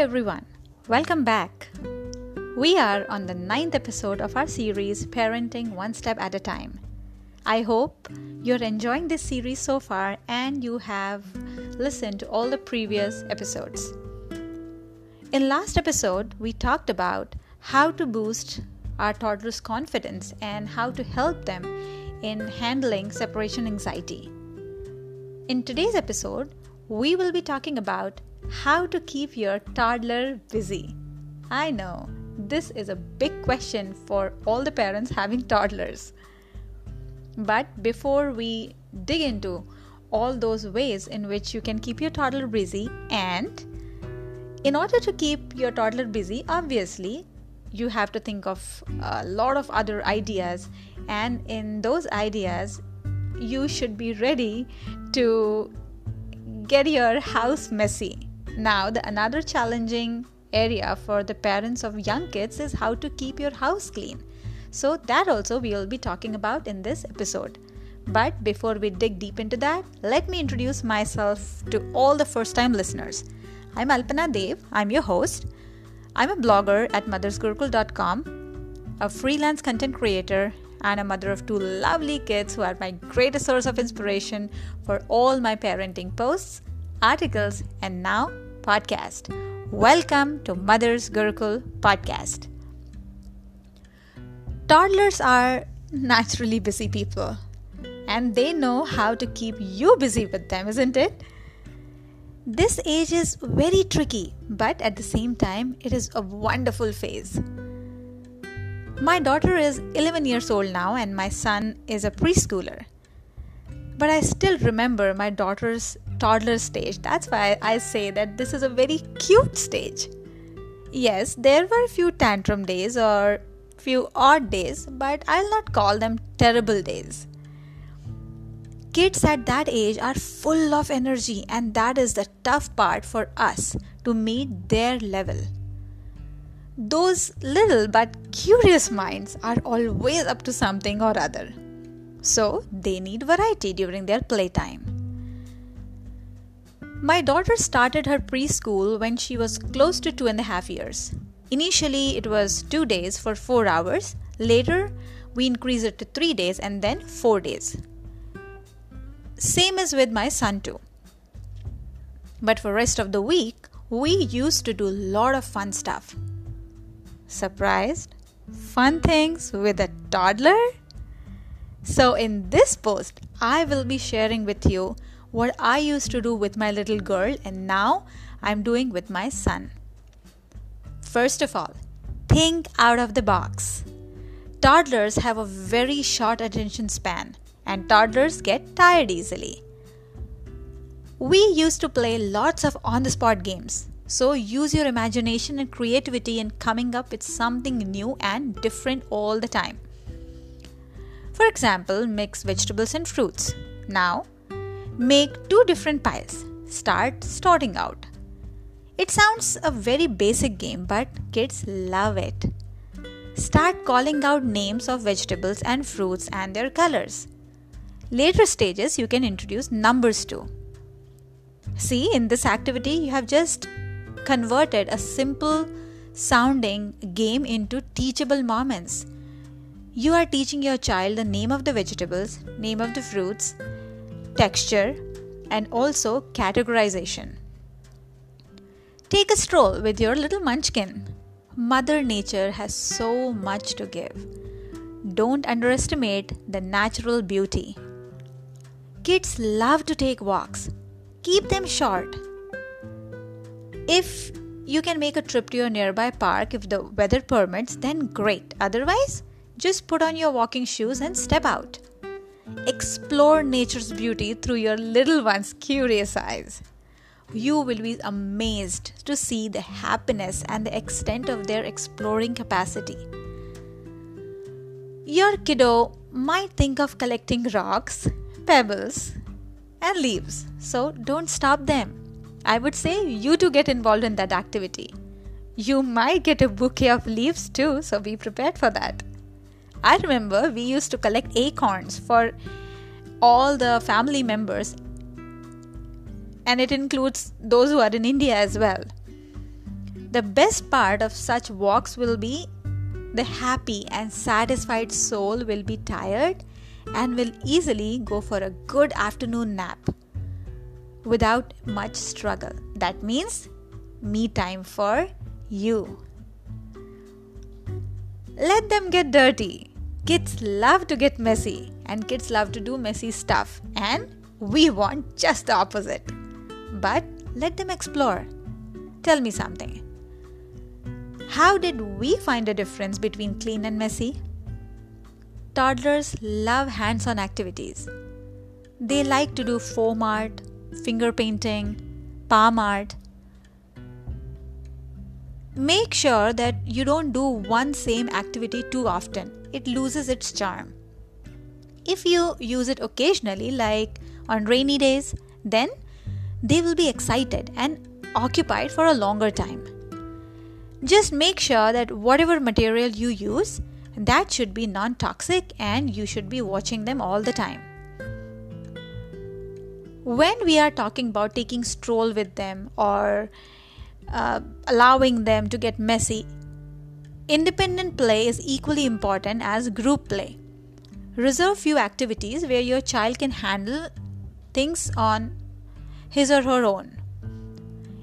everyone, welcome back. We are on the ninth episode of our series Parenting One Step at a Time. I hope you're enjoying this series so far and you have listened to all the previous episodes. In last episode, we talked about how to boost our toddlers' confidence and how to help them in handling separation anxiety. In today's episode, we will be talking about how to keep your toddler busy. I know this is a big question for all the parents having toddlers. But before we dig into all those ways in which you can keep your toddler busy, and in order to keep your toddler busy, obviously, you have to think of a lot of other ideas, and in those ideas, you should be ready to get your house messy now, the another challenging area for the parents of young kids is how to keep your house clean. So that also we will be talking about in this episode. But before we dig deep into that, let me introduce myself to all the first time listeners. I'm Alpana Dev, I'm your host. I'm a blogger at mothersgurukul.com, a freelance content creator, and a mother of two lovely kids who are my greatest source of inspiration for all my parenting posts articles, and now podcast. Welcome to Mother's Gurukul podcast. Toddlers are naturally busy people and they know how to keep you busy with them, isn't it? This age is very tricky, but at the same time, it is a wonderful phase. My daughter is 11 years old now, and my son is a preschooler. But I still remember my daughter's toddler stage. That's why I say that this is a very cute stage. Yes, there were a few tantrum days or few odd days, but I'll not call them terrible days. Kids at that age are full of energy, and that is the tough part for us to meet their level. Those little but curious minds are always up to something or other, so they need variety during their playtime. My daughter started her preschool when she was close to two and a half years. Initially, it was two days for four hours. Later, we increased it to three days and then four days. Same as with my son too. But for rest of the week, we used to do a lot of fun stuff. Surprised? Fun things with a toddler? So in this post, I will be sharing with you what I used to do with my little girl and now I'm doing with my son. First of all, think out of the box. Toddlers have a very short attention span and toddlers get tired easily. We used to play lots of on the spot games. So use your imagination and creativity in coming up with something new and different all the time. For example, mix vegetables and fruits. Now, Make two different piles. Start sorting out. It sounds a very basic game, but kids love it. Start calling out names of vegetables and fruits and their colors. Later stages, you can introduce numbers too. See, in this activity, you have just converted a simple sounding game into teachable moments. You are teaching your child the name of the vegetables, name of the fruits, texture, and also categorization. Take a stroll with your little munchkin. Mother Nature has so much to give. Don't underestimate the natural beauty. Kids love to take walks. Keep them short. If you can make a trip to your nearby park if the weather permits, then great. Otherwise, just put on your walking shoes and step out. Explore nature's beauty through your little one's curious eyes. You will be amazed to see the happiness and the extent of their exploring capacity. Your kiddo might think of collecting rocks, pebbles, and leaves, so don't stop them. I would say you to get involved in that activity. You might get a bouquet of leaves too, so be prepared for that. I remember we used to collect acorns for all the family members, and it includes those who are in India as well. The best part of such walks will be the happy and satisfied soul will be tired and will easily go for a good afternoon nap without much struggle. That means me time for you. Let them get dirty. Kids love to get messy, and kids love to do messy stuff, and we want just the opposite. But let them explore. Tell me something. How did we find a difference between clean and messy? Toddlers love hands on activities. They like to do foam art, finger painting, palm art. Make sure that you don't do one same activity too often, it loses its charm. If you use it occasionally, like on rainy days, then they will be excited and occupied for a longer time. Just make sure that whatever material you use, that should be non toxic and you should be watching them all the time. When we are talking about taking stroll with them or uh, allowing them to get messy, independent play is equally important as group play. Reserve few activities where your child can handle things on his or her own.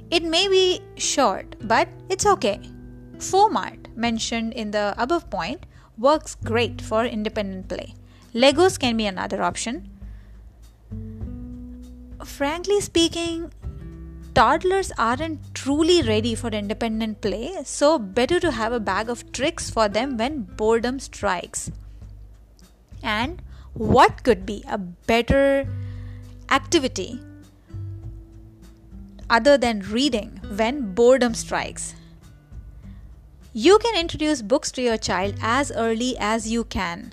It may be short, but it's okay. Foam art, mentioned in the above point, works great for independent play. Legos can be another option. Frankly speaking, toddlers aren't truly ready for independent play, so better to have a bag of tricks for them when boredom strikes. And what could be a better activity other than reading when boredom strikes? You can introduce books to your child as early as you can.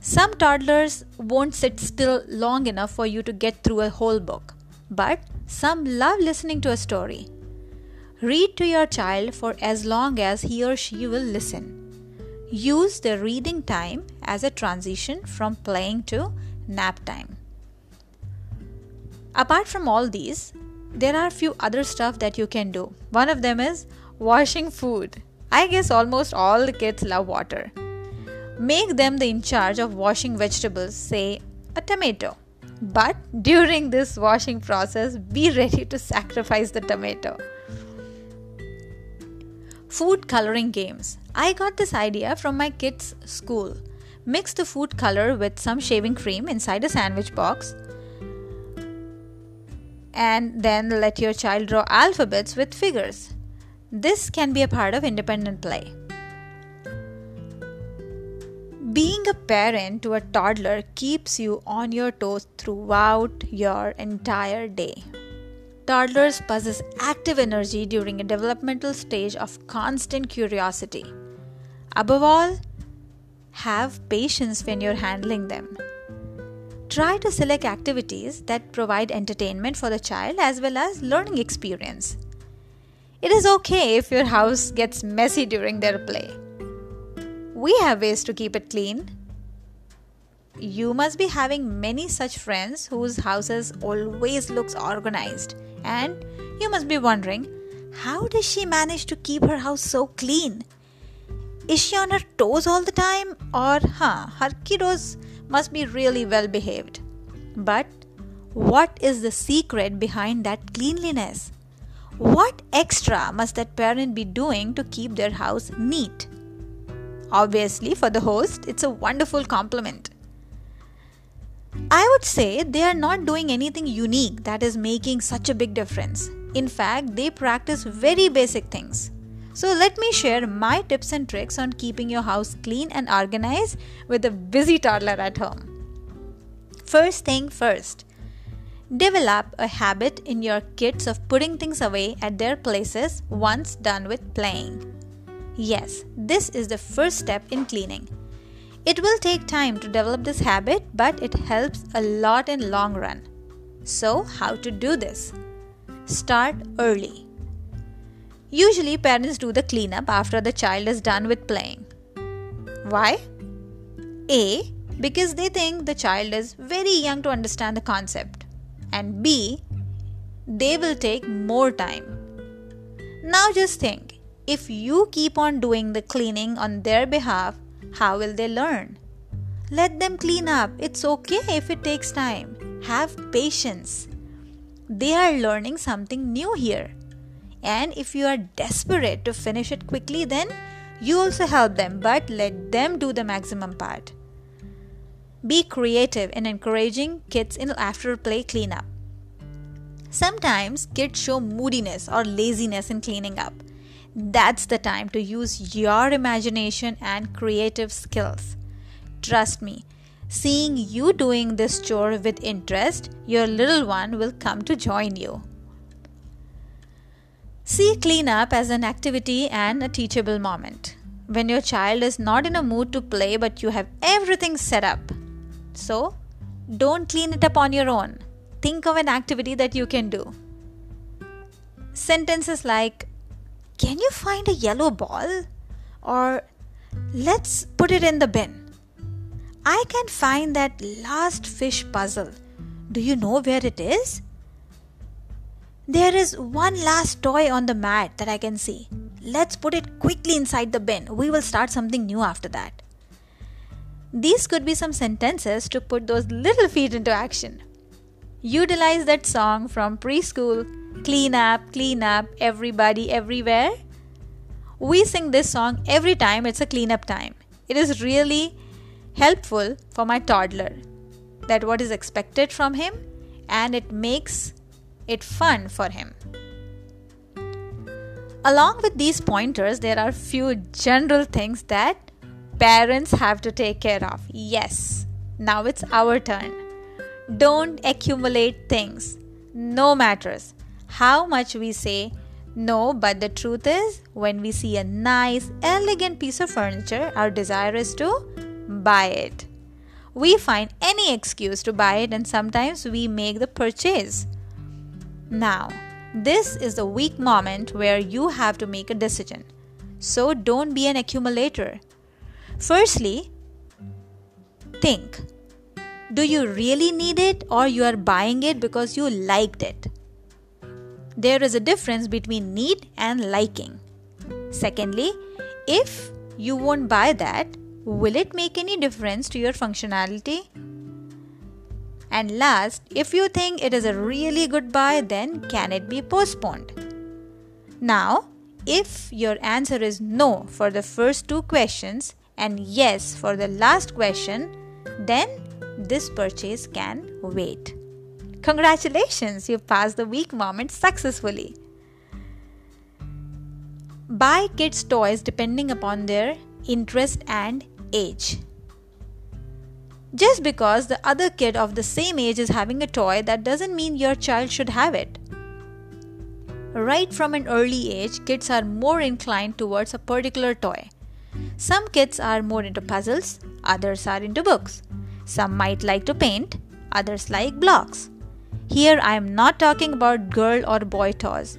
Some toddlers won't sit still long enough for you to get through a whole book, but some love listening to a story. Read to your child for as long as he or she will listen. Use the reading time as a transition from playing to nap time. Apart from all these, there are few other stuff that you can do. One of them is Washing food. I guess almost all the kids love water. Make them the in charge of washing vegetables, say a tomato. But during this washing process, be ready to sacrifice the tomato. Food coloring games. I got this idea from my kids' school. Mix the food color with some shaving cream inside a sandwich box and then let your child draw alphabets with figures. This can be a part of independent play. Being a parent to a toddler keeps you on your toes throughout your entire day. Toddlers possess active energy during a developmental stage of constant curiosity. Above all, have patience when you're handling them. Try to select activities that provide entertainment for the child as well as learning experience. It is okay if your house gets messy during their play. We have ways to keep it clean. You must be having many such friends whose houses always looks organized and you must be wondering how does she manage to keep her house so clean? Is she on her toes all the time or huh her kiddos must be really well behaved. But what is the secret behind that cleanliness? What extra must that parent be doing to keep their house neat? Obviously, for the host, it's a wonderful compliment. I would say they are not doing anything unique that is making such a big difference. In fact, they practice very basic things. So, let me share my tips and tricks on keeping your house clean and organized with a busy toddler at home. First thing first, Develop a habit in your kids of putting things away at their places once done with playing. Yes, this is the first step in cleaning. It will take time to develop this habit, but it helps a lot in long run. So, how to do this? Start early. Usually parents do the cleanup after the child is done with playing. Why? A because they think the child is very young to understand the concept and B, they will take more time. Now just think if you keep on doing the cleaning on their behalf, how will they learn? Let them clean up. It's okay if it takes time. Have patience. They are learning something new here. And if you are desperate to finish it quickly, then you also help them, but let them do the maximum part. Be creative in encouraging kids in after play cleanup. Sometimes kids show moodiness or laziness in cleaning up. That's the time to use your imagination and creative skills. Trust me, seeing you doing this chore with interest, your little one will come to join you. See cleanup as an activity and a teachable moment. When your child is not in a mood to play but you have everything set up. So, don't clean it up on your own. Think of an activity that you can do. Sentences like, Can you find a yellow ball? Or, Let's put it in the bin. I can find that last fish puzzle. Do you know where it is? There is one last toy on the mat that I can see. Let's put it quickly inside the bin. We will start something new after that. These could be some sentences to put those little feet into action. Utilize that song from preschool. Clean up, clean up, everybody, everywhere. We sing this song every time. It's a cleanup time. It is really helpful for my toddler that what is expected from him and it makes it fun for him. Along with these pointers there are few general things that parents have to take care of. Yes now it's our turn don't accumulate things no matters how much we say no but the truth is when we see a nice elegant piece of furniture our desire is to buy it. We find any excuse to buy it and sometimes we make the purchase. Now, this is the weak moment where you have to make a decision. So don't be an accumulator. Firstly, think do you really need it or you are buying it because you liked it? There is a difference between need and liking. Secondly, if you won't buy that, Will it make any difference to your functionality? And last, if you think it is a really good buy, then can it be postponed? Now, if your answer is no for the first two questions and yes for the last question, then this purchase can wait. Congratulations, you passed the weak moment successfully. Buy kids' toys depending upon their interest and age. Just because the other kid of the same age is having a toy, that doesn't mean your child should have it. Right from an early age, kids are more inclined towards a particular toy. Some kids are more into puzzles, others are into books. Some might like to paint, others like blocks. Here I am not talking about girl or boy toys.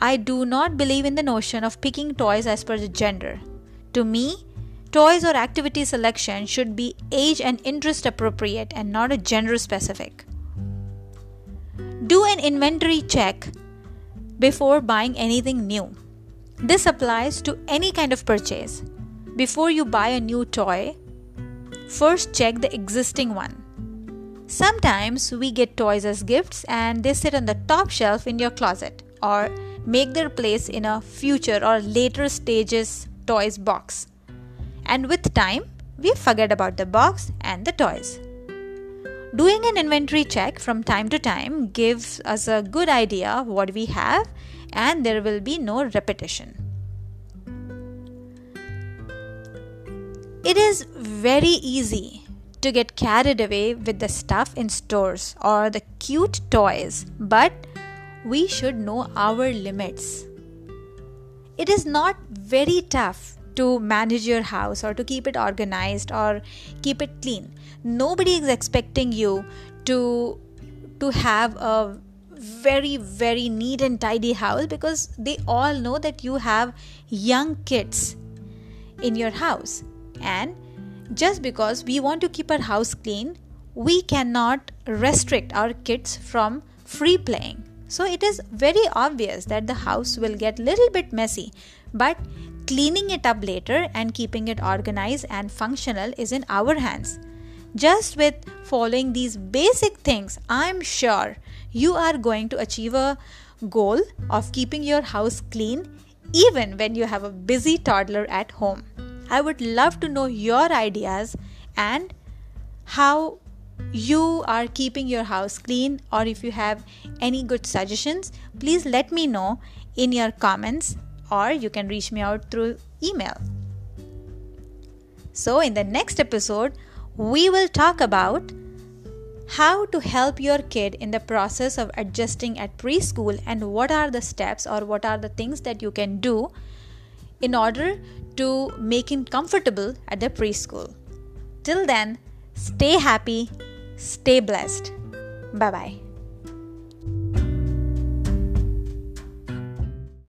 I do not believe in the notion of picking toys as per the gender. To me, Toys or activity selection should be age and interest appropriate and not a gender specific. Do an inventory check before buying anything new. This applies to any kind of purchase. Before you buy a new toy, first check the existing one. Sometimes we get toys as gifts and they sit on the top shelf in your closet or make their place in a future or later stages toys box and with time, we forget about the box and the toys. Doing an inventory check from time to time gives us a good idea of what we have, and there will be no repetition. It is very easy to get carried away with the stuff in stores or the cute toys, but we should know our limits. It is not very tough to manage your house or to keep it organized or keep it clean nobody is expecting you to to have a very very neat and tidy house because they all know that you have young kids in your house and just because we want to keep our house clean we cannot restrict our kids from free playing So it is very obvious that the house will get little bit messy, but cleaning it up later and keeping it organized and functional is in our hands. Just with following these basic things, I'm sure you are going to achieve a goal of keeping your house clean even when you have a busy toddler at home. I would love to know your ideas and how you are keeping your house clean or if you have any good suggestions please let me know in your comments or you can reach me out through email. So in the next episode we will talk about how to help your kid in the process of adjusting at preschool and what are the steps or what are the things that you can do in order to make him comfortable at the preschool. Till then, stay happy, stay blessed. Bye bye.